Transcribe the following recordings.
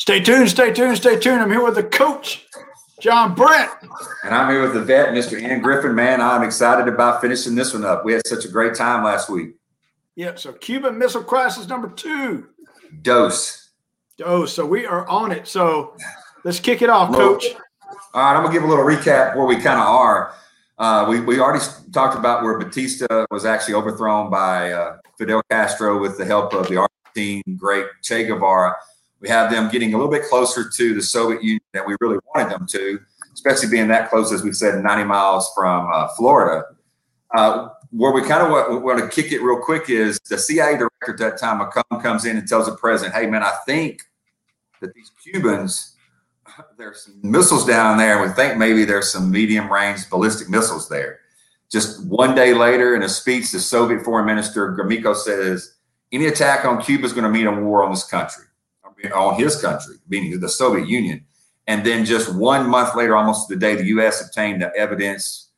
Stay tuned, stay tuned, stay tuned. I'm here with the coach, John Brent. And I'm here with the vet, Mr. Ian Griffin. Man, I'm excited about finishing this one up. We had such a great time last week. Yep. So Cuban Missile Crisis number two. Dose. Dose. So we are on it. So let's kick it off, Coach. All right, I'm gonna give a little recap where we kind of are. Uh, we we already talked about where Batista was actually overthrown by uh, Fidel Castro with the help of the Argentine great Che Guevara we have them getting a little bit closer to the Soviet Union than we really wanted them to, especially being that close, as we said, 90 miles from uh, Florida. Uh, where we kind of want, want, to kick it real quick is the CIA director at that time, McCone, comes in and tells the president, hey, man, I think that these Cubans, there's some missiles down there. We think maybe there's some medium range ballistic missiles there. Just one day later, in a speech, the Soviet foreign minister, Gromyko, says, any attack on Cuba is going to mean a war on this country on his country, meaning the Soviet Union. And then just one month later, almost the day, the U.S. obtained the evidence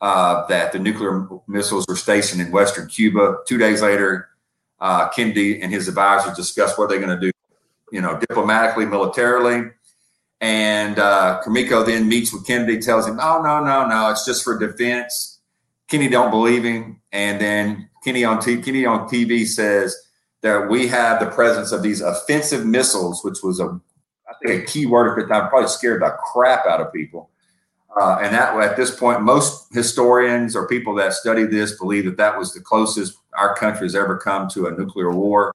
uh, that the nuclear missiles were stationed in Western Cuba. Two days later, uh, Kennedy and his advisors discussed what they're going to do, you know, diplomatically, militarily. And uh, Gromyko then meets with Kennedy, tells him, "Oh no, no, no, it's just for defense." Kennedy don't believe him, and then Kennedy on T- Kennedy on TV says that we have the presence of these offensive missiles, which was a, I think, a key word at the time, probably scared the crap out of people. Uh, and that at this point, most historians or people that study this believe that that was the closest our country has ever come to a nuclear war.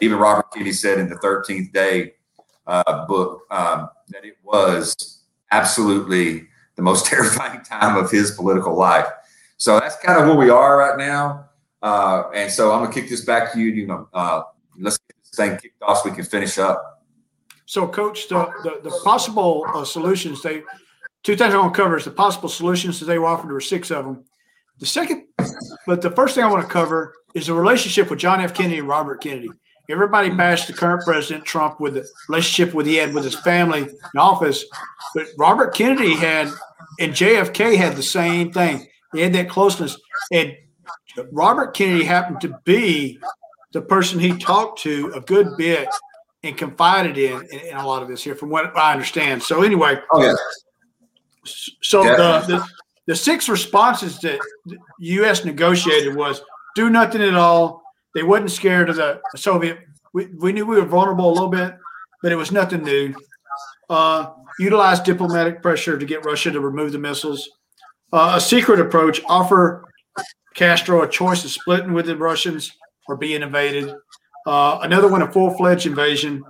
Even Robert Kennedy said in the 13th Day uh, book um, that it was absolutely the most terrifying time of his political life. So that's kind of where we are right now. Uh, and so I'm gonna kick this back to you. You know, uh, let's get this thing kicked off so we can finish up. So, Coach, the the, the possible uh, solutions they two things I want to cover is the possible solutions that they were offered. There were six of them. The second, but the first thing I want to cover is the relationship with John F. Kennedy and Robert Kennedy. Everybody bashed the current president Trump with the relationship with he had with his family in office, but Robert Kennedy had and JFK had the same thing. They had that closeness. And Robert Kennedy happened to be the person he talked to a good bit and confided in, in, in a lot of this here, from what I understand. So anyway, oh yeah. So the, the the six responses that the U.S. negotiated was do nothing at all. They wasn't scared of the Soviet. We, we knew we were vulnerable a little bit, but it was nothing new. Uh, utilize diplomatic pressure to get Russia to remove the missiles. Uh, a secret approach, offer Castro a choice of splitting with the Russians or being invaded. Uh, another one, a full fledged invasion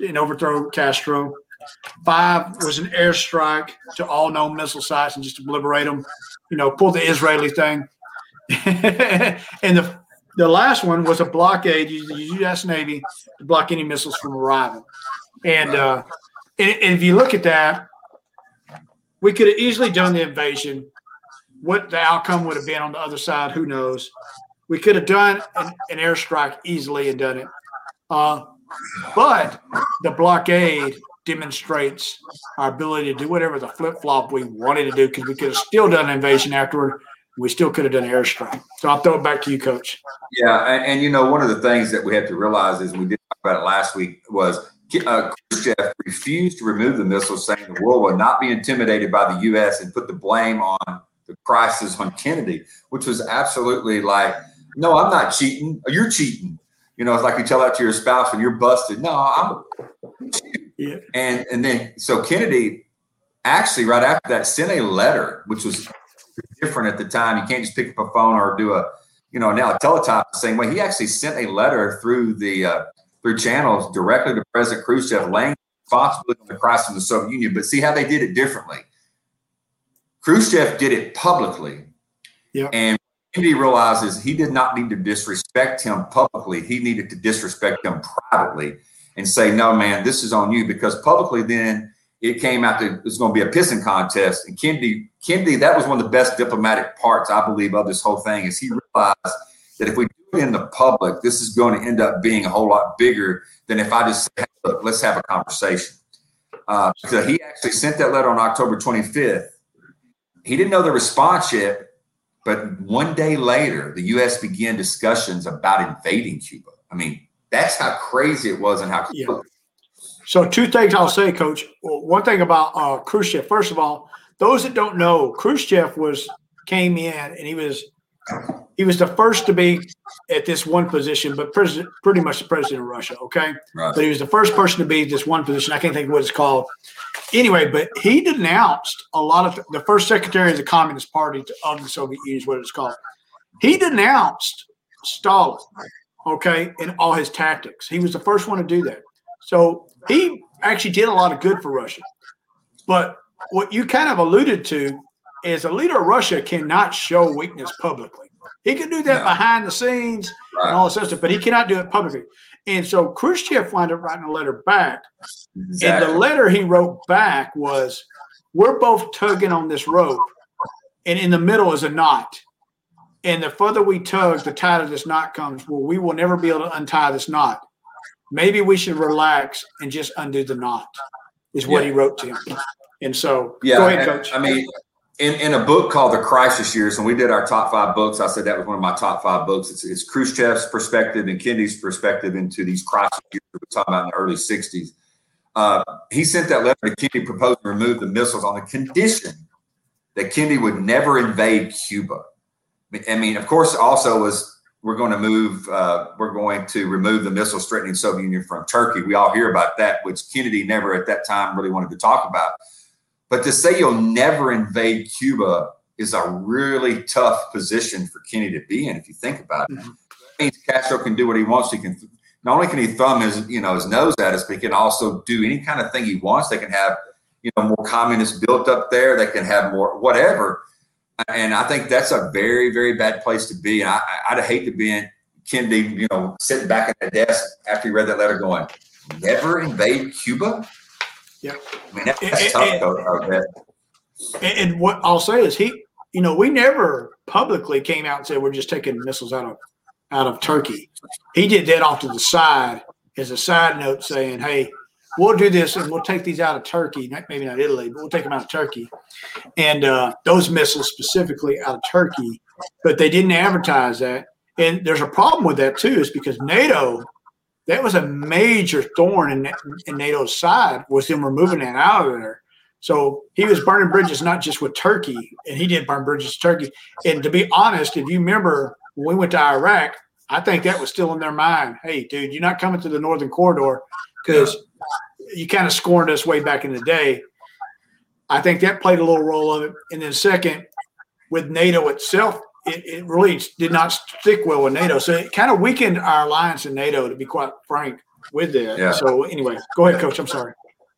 and overthrow Castro. Five was an airstrike to all known missile sites and just to obliterate them. You know, pull the Israeli thing. and the the last one was a blockade, use the U.S. Navy to block any missiles from arriving. And, uh, and, and if you look at that, we could have easily done the invasion what the outcome would have been on the other side, who knows? We could have done an, an airstrike easily and done it. Uh, but the blockade demonstrates our ability to do whatever the flip flop we wanted to do because we could have still done an invasion afterward. We still could have done an airstrike. So I'll throw it back to you, Coach. Yeah, and, and you know one of the things that we have to realize is we did talk about it last week was uh, Khrushchev refused to remove the missiles, saying the world will not be intimidated by the U.S. and put the blame on the crisis on Kennedy, which was absolutely like, no, I'm not cheating. You're cheating. You know, it's like you tell that to your spouse when you're busted. No, I'm. Yeah. And and then so Kennedy actually right after that sent a letter, which was different at the time. You can't just pick up a phone or do a, you know, now a teletype the same way. He actually sent a letter through the uh, through channels directly to President Khrushchev, laying responsibility on the crisis in the Soviet Union. But see how they did it differently. Khrushchev did it publicly. Yep. And Kennedy realizes he did not need to disrespect him publicly. He needed to disrespect him privately and say, no, man, this is on you. Because publicly, then it came out that it was going to be a pissing contest. And Kennedy, Kennedy, that was one of the best diplomatic parts, I believe, of this whole thing is he realized that if we do it in the public, this is going to end up being a whole lot bigger than if I just say, look, let's have a conversation. Uh, so he actually sent that letter on October 25th he didn't know the response yet, but one day later, the U.S. began discussions about invading Cuba. I mean, that's how crazy it was and how yeah. So two things I'll say, Coach. Well, one thing about uh, Khrushchev. First of all, those that don't know, Khrushchev was came in and he was he was the first to be at this one position, but president, pretty much the president of Russia. Okay, right. but he was the first person to be this one position. I can't think of what it's called. Anyway, but he denounced a lot of the first secretary of the Communist Party to, of the Soviet Union, is what it's called. He denounced Stalin, okay, in all his tactics. He was the first one to do that. So he actually did a lot of good for Russia. But what you kind of alluded to is a leader of Russia cannot show weakness publicly. He can do that no. behind the scenes right. and all this stuff, but he cannot do it publicly. And so Khrushchev wound up writing a letter back. Exactly. And the letter he wrote back was, We're both tugging on this rope, and in the middle is a knot. And the further we tug, the tighter this knot comes. Well, we will never be able to untie this knot. Maybe we should relax and just undo the knot, is what yeah. he wrote to him. And so, yeah, go ahead, coach. I mean, in, in a book called The Crisis Years, when we did our top five books, I said that was one of my top five books. It's, it's Khrushchev's perspective and Kennedy's perspective into these crisis years we are talking about in the early 60s. Uh, he sent that letter to Kennedy proposing to remove the missiles on the condition that Kennedy would never invade Cuba. I mean, of course, also was we're going to move, uh, we're going to remove the missiles threatening Soviet Union from Turkey. We all hear about that, which Kennedy never at that time really wanted to talk about. But to say you'll never invade Cuba is a really tough position for Kennedy to be in. If you think about it, mm-hmm. it means Castro can do what he wants. He can not only can he thumb his you know his nose at us, but he can also do any kind of thing he wants. They can have you know more communists built up there. They can have more whatever. And I think that's a very very bad place to be. And I, I'd hate to be in Kennedy, you know, sitting back at the desk after he read that letter, going, "Never invade Cuba." Yeah. I mean, that's and, tough, and, and what I'll say is he, you know, we never publicly came out and said we're just taking missiles out of out of Turkey. He did that off to the side as a side note, saying, "Hey, we'll do this and we'll take these out of Turkey. Maybe not Italy, but we'll take them out of Turkey, and uh, those missiles specifically out of Turkey." But they didn't advertise that, and there's a problem with that too, is because NATO that was a major thorn in, in NATO's side was them removing that out of there. So he was burning bridges not just with Turkey, and he did burn bridges with Turkey. And to be honest, if you remember when we went to Iraq, I think that was still in their mind. Hey, dude, you're not coming to the Northern Corridor because you kind of scorned us way back in the day. I think that played a little role of it. And then second, with NATO itself it, it really did not stick well with NATO. So it kind of weakened our alliance in NATO, to be quite frank with that. Yeah. So anyway, go ahead, Coach. I'm sorry.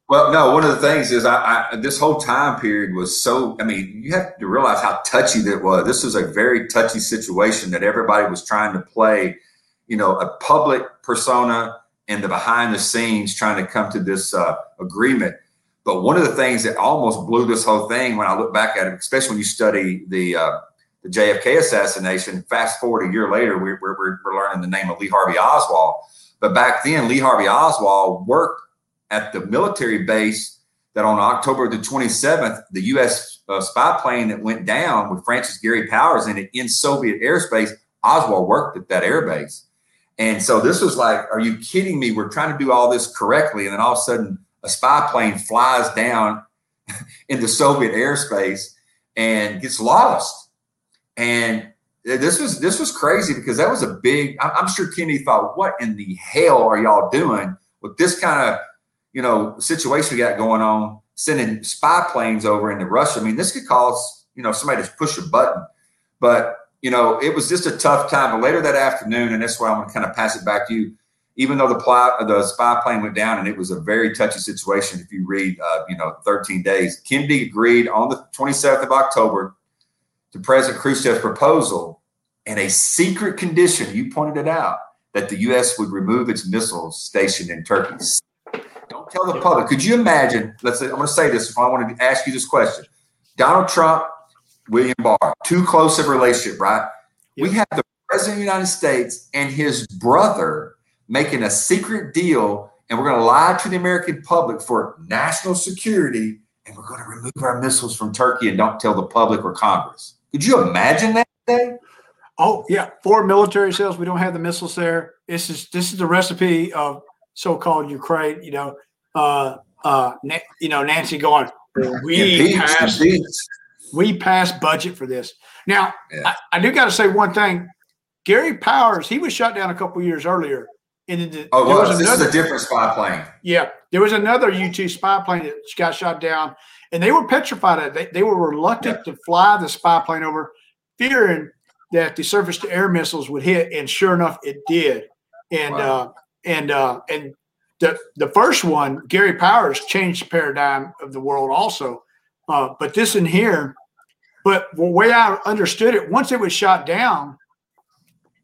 Well, no, one of the things is I, I, this whole time period was so. I mean, you have to realize how touchy that was. This was a very touchy situation that everybody was trying to play, you know, a public persona and the behind the scenes trying to come to this uh, agreement. But one of the things that almost blew this whole thing, when I look back at it, especially when you study the uh, the JFK assassination. Fast forward a year later, we're, we're, we're learning the name of Lee Harvey Oswald. But back then, Lee Harvey Oswald worked at the military base that on October the 27th, the U.S. Uh, spy plane that went down with Francis Gary Powers in it in Soviet airspace, Oswald worked at that airbase. And so this was like, are you kidding me? We're trying to do all this correctly. And then all of a sudden, a spy plane flies down into Soviet airspace and gets lost. And this was this was crazy because that was a big. I'm sure Kenny thought, "What in the hell are y'all doing with this kind of you know situation we got going on? Sending spy planes over into Russia. I mean, this could cause you know somebody to push a button." But you know, it was just a tough time. But later that afternoon, and that's why I'm going to kind of pass it back to you. Even though the plot, the spy plane went down, and it was a very touchy situation. If you read, uh, you know, 13 days, Kennedy agreed on the 27th of October to President Khrushchev's proposal and a secret condition, you pointed it out, that the U.S. would remove its missiles stationed in Turkey. Don't tell the public. Could you imagine? Let's say, I'm going to say this. If I want to ask you this question Donald Trump, William Barr, too close of a relationship, right? We have the President of the United States and his brother making a secret deal, and we're going to lie to the American public for national security, and we're going to remove our missiles from Turkey and don't tell the public or Congress. Could you imagine that day? Oh yeah, four military sales. We don't have the missiles there. This is this is the recipe of so-called Ukraine. You know, uh, uh, you know, Nancy going, we passed, we passed budget for this. Now, yeah. I, I, do got to say one thing. Gary Powers, he was shot down a couple years earlier. And the, oh, was, was this another, is a different spy plane. Yeah, there was another U two spy plane that got shot down, and they were petrified. They, they were reluctant yeah. to fly the spy plane over, fearing that the surface to air missiles would hit, and sure enough, it did. And wow. uh, and uh, and the the first one, Gary Powers, changed the paradigm of the world also. Uh, but this in here, but the way I understood it, once it was shot down,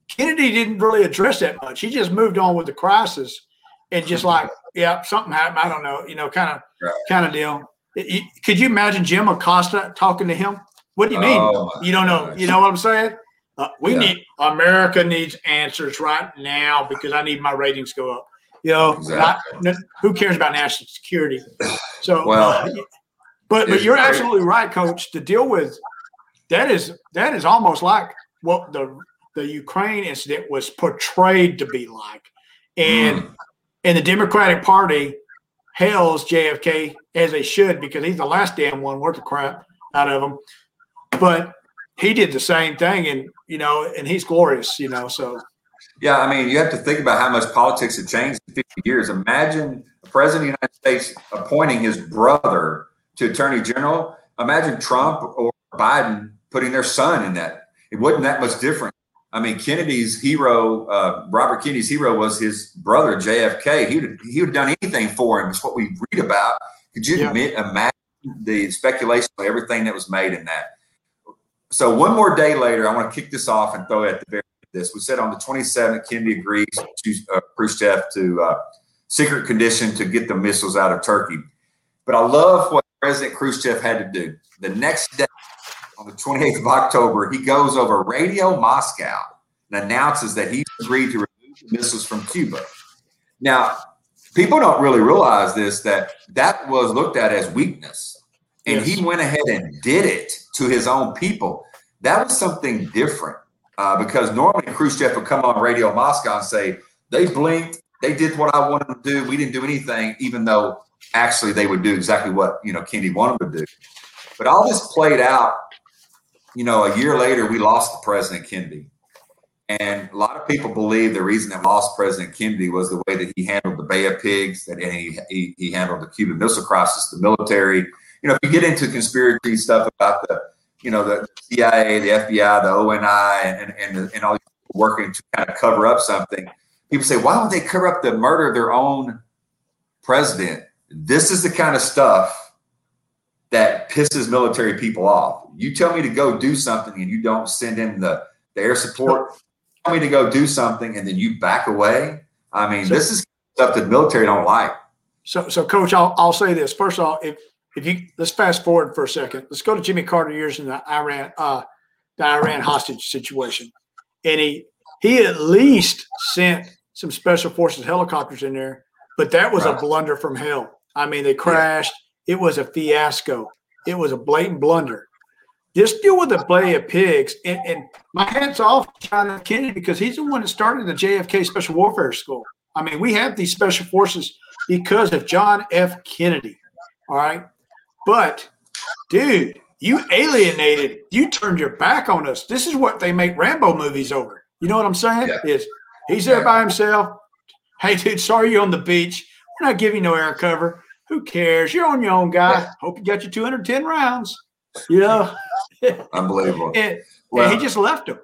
Kennedy didn't really address that much. He just moved on with the crisis and just like, yeah, something happened. I don't know, you know, kind of right. kind of deal. Could you imagine Jim Acosta talking to him? What do you mean? Oh, you don't know? Gosh. You know what I'm saying? Uh, we yeah. need America needs answers right now because I need my ratings go up. You know, exactly. not, who cares about national security? So, well, uh, but but you're absolutely right, Coach. To deal with that is that is almost like what the the Ukraine incident was portrayed to be like, and mm. and the Democratic Party hails JFK as they should because he's the last damn one worth of crap out of them. But he did the same thing, and you know, and he's glorious, you know. So, yeah, I mean, you have to think about how much politics have changed in 50 years. Imagine the president of the United States appointing his brother to attorney general. Imagine Trump or Biden putting their son in that. It wasn't that much different. I mean, Kennedy's hero, uh, Robert Kennedy's hero, was his brother JFK. He would he would have done anything for him. It's what we read about. Could you yeah. admit, imagine the speculation of everything that was made in that? So one more day later, I want to kick this off and throw it at the very end of this. We said on the 27th, Kennedy agrees to uh, Khrushchev to uh, secret condition to get the missiles out of Turkey. But I love what President Khrushchev had to do. The next day, on the 28th of October, he goes over Radio Moscow and announces that he's agreed to remove the missiles from Cuba. Now, people don't really realize this that that was looked at as weakness. And yes. he went ahead and did it to his own people. That was something different uh, because normally Khrushchev would come on Radio Moscow and say, they blinked, they did what I wanted to do. We didn't do anything, even though actually they would do exactly what you know Kennedy wanted to do. But all this played out. You know, a year later, we lost the President Kennedy, and a lot of people believe the reason that lost President Kennedy was the way that he handled the Bay of Pigs, that he, he, he handled the Cuban Missile Crisis, the military. You know, if you get into conspiracy stuff about the, you know, the CIA, the FBI, the ONI, and and, and all working to kind of cover up something, people say, why would they cover up the murder of their own president? This is the kind of stuff that pisses military people off. You tell me to go do something and you don't send in the, the air support. Tell me to go do something and then you back away. I mean, so, this is stuff that military don't like. So, so coach, I'll, I'll say this. First of all, if, if you let's fast forward for a second, let's go to Jimmy Carter years in the Iran, uh, the Iran hostage situation. And he, he at least sent some special forces helicopters in there, but that was right. a blunder from hell. I mean, they crashed. It was a fiasco. It was a blatant blunder. Just deal with the Bay of Pigs. And, and my hat's off to John F. Kennedy because he's the one that started the JFK Special Warfare School. I mean, we have these special forces because of John F. Kennedy. All right. But, dude, you alienated, you turned your back on us. This is what they make Rambo movies over. You know what I'm saying? Yeah. Is he's there by himself. Hey, dude, sorry you're on the beach. We're not giving you no air cover. Who cares? You're on your own, guy. Yeah. Hope you got your 210 rounds. You know, unbelievable. and, well, and he just left him.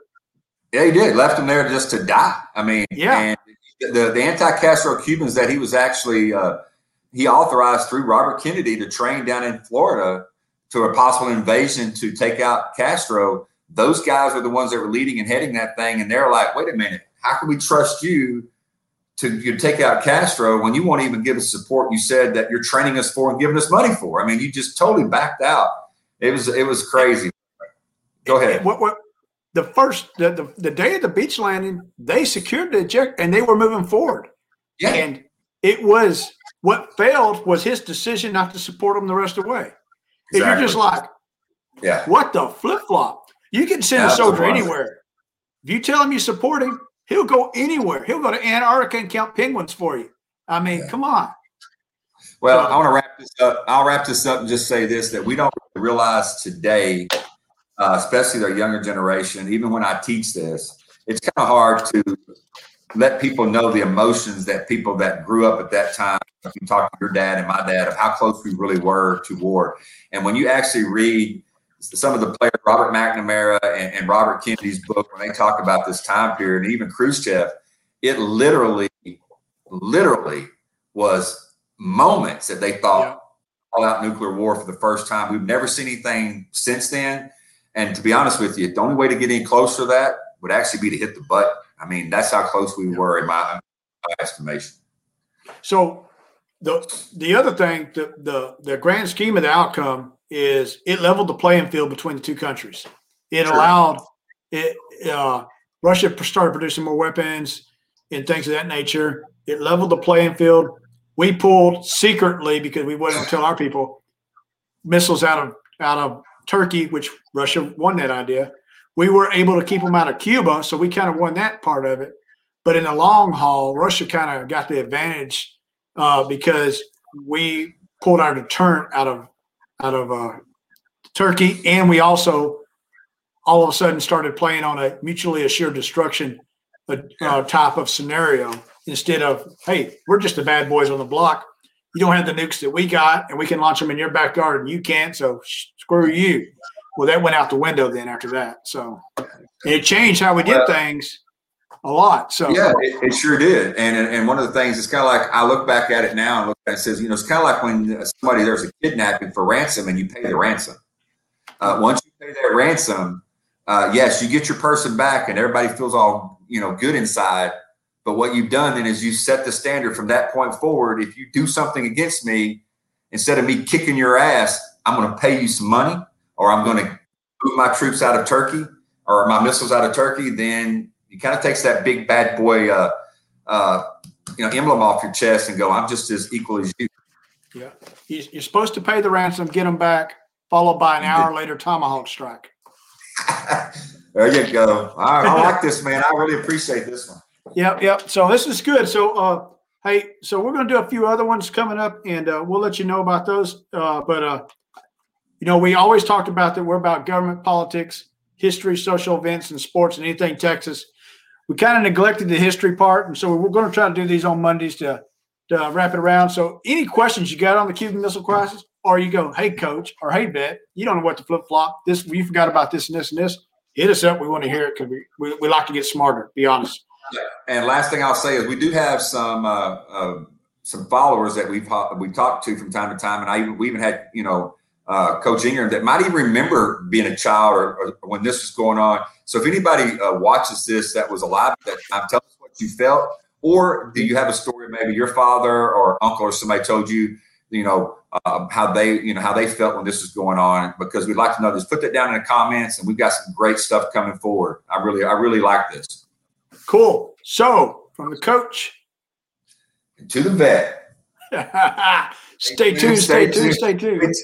Yeah, he did. Left him there just to die. I mean, yeah. the the anti-Castro Cubans that he was actually uh, he authorized through Robert Kennedy to train down in Florida to a possible invasion to take out Castro. Those guys are the ones that were leading and heading that thing, and they're like, "Wait a minute, how can we trust you to you take out Castro when you won't even give us support you said that you're training us for and giving us money for. I mean, you just totally backed out. It was it was crazy. Go ahead. What, what, the first the, the, the day of the beach landing, they secured the eject and they were moving forward. Yeah. And it was what failed was his decision not to support them the rest of the way. Exactly. And you're just like, yeah, what the flip flop? You can send yeah, a soldier anywhere. If you tell him you support him, He'll go anywhere. He'll go to Antarctica and count penguins for you. I mean, yeah. come on. Well, so, I want to wrap this up. I'll wrap this up and just say this: that we don't realize today, uh, especially the younger generation. Even when I teach this, it's kind of hard to let people know the emotions that people that grew up at that time. If you talk to your dad and my dad of how close we really were to war, and when you actually read some of the players, Robert McNamara and, and Robert Kennedy's book, when they talk about this time period, and even Khrushchev, it literally, literally was moments that they thought yeah. all out nuclear war for the first time. We've never seen anything since then. And to be honest with you, the only way to get any closer to that would actually be to hit the button. I mean, that's how close we were in my, my estimation. So the the other thing, the, the the grand scheme of the outcome is it leveled the playing field between the two countries. It sure. allowed it uh, Russia started producing more weapons and things of that nature. It leveled the playing field. We pulled secretly because we wouldn't tell our people missiles out of out of Turkey, which Russia won that idea. We were able to keep them out of Cuba, so we kind of won that part of it. But in the long haul, Russia kind of got the advantage uh, because we pulled our deterrent out of out of uh, Turkey, and we also all of a sudden started playing on a mutually assured destruction uh, uh, type of scenario instead of hey, we're just the bad boys on the block. You don't have the nukes that we got, and we can launch them in your backyard, and you can't. So screw you. Well, that went out the window then after that. So it changed how we did well, things a lot. So yeah, it, it, sure did. And and one of the things it's kind of like I look back at it now and look at it, says you know it's kind of like when somebody there's a kidnapping for ransom and you pay the ransom. Uh, once you pay that ransom, uh, yes, you get your person back and everybody feels all you know good inside. But what you've done then is you set the standard from that point forward. If you do something against me, instead of me kicking your ass, I'm going to pay you some money, or I'm going to move my troops out of Turkey or my missiles out of Turkey. Then it kind of takes that big bad boy, uh, uh, you know, emblem off your chest and go, I'm just as equal as you. Yeah. You're supposed to pay the ransom, get them back, followed by an hour later tomahawk strike. there you go. I, I like this, man. I really appreciate this one. Yep. Yep. So this is good. So, uh, hey, so we're going to do a few other ones coming up and uh, we'll let you know about those. Uh, but, uh, you know, we always talked about that we're about government politics, history, social events, and sports, and anything Texas we kind of neglected the history part, and so we're going to try to do these on Mondays to to wrap it around. So, any questions you got on the Cuban Missile Crisis, or you go, "Hey, coach," or "Hey, vet, you don't know what to flip flop. This we forgot about this and this and this." Hit us up. We want to hear it because we, we, we like to get smarter. Be honest. And last thing I'll say is we do have some uh, uh, some followers that we've we talked to from time to time, and I even we even had you know uh, Coach Ingram that might even remember being a child or, or when this was going on. So if anybody uh, watches this that was alive at that time, tell us what you felt. Or do you have a story? Maybe your father or uncle or somebody told you, you know, uh, how they, you know, how they felt when this was going on. Because we'd like to know this. Put that down in the comments, and we've got some great stuff coming forward. I really, I really like this. Cool. So from the coach to the vet. stay tuned. Stay tuned. Stay tuned.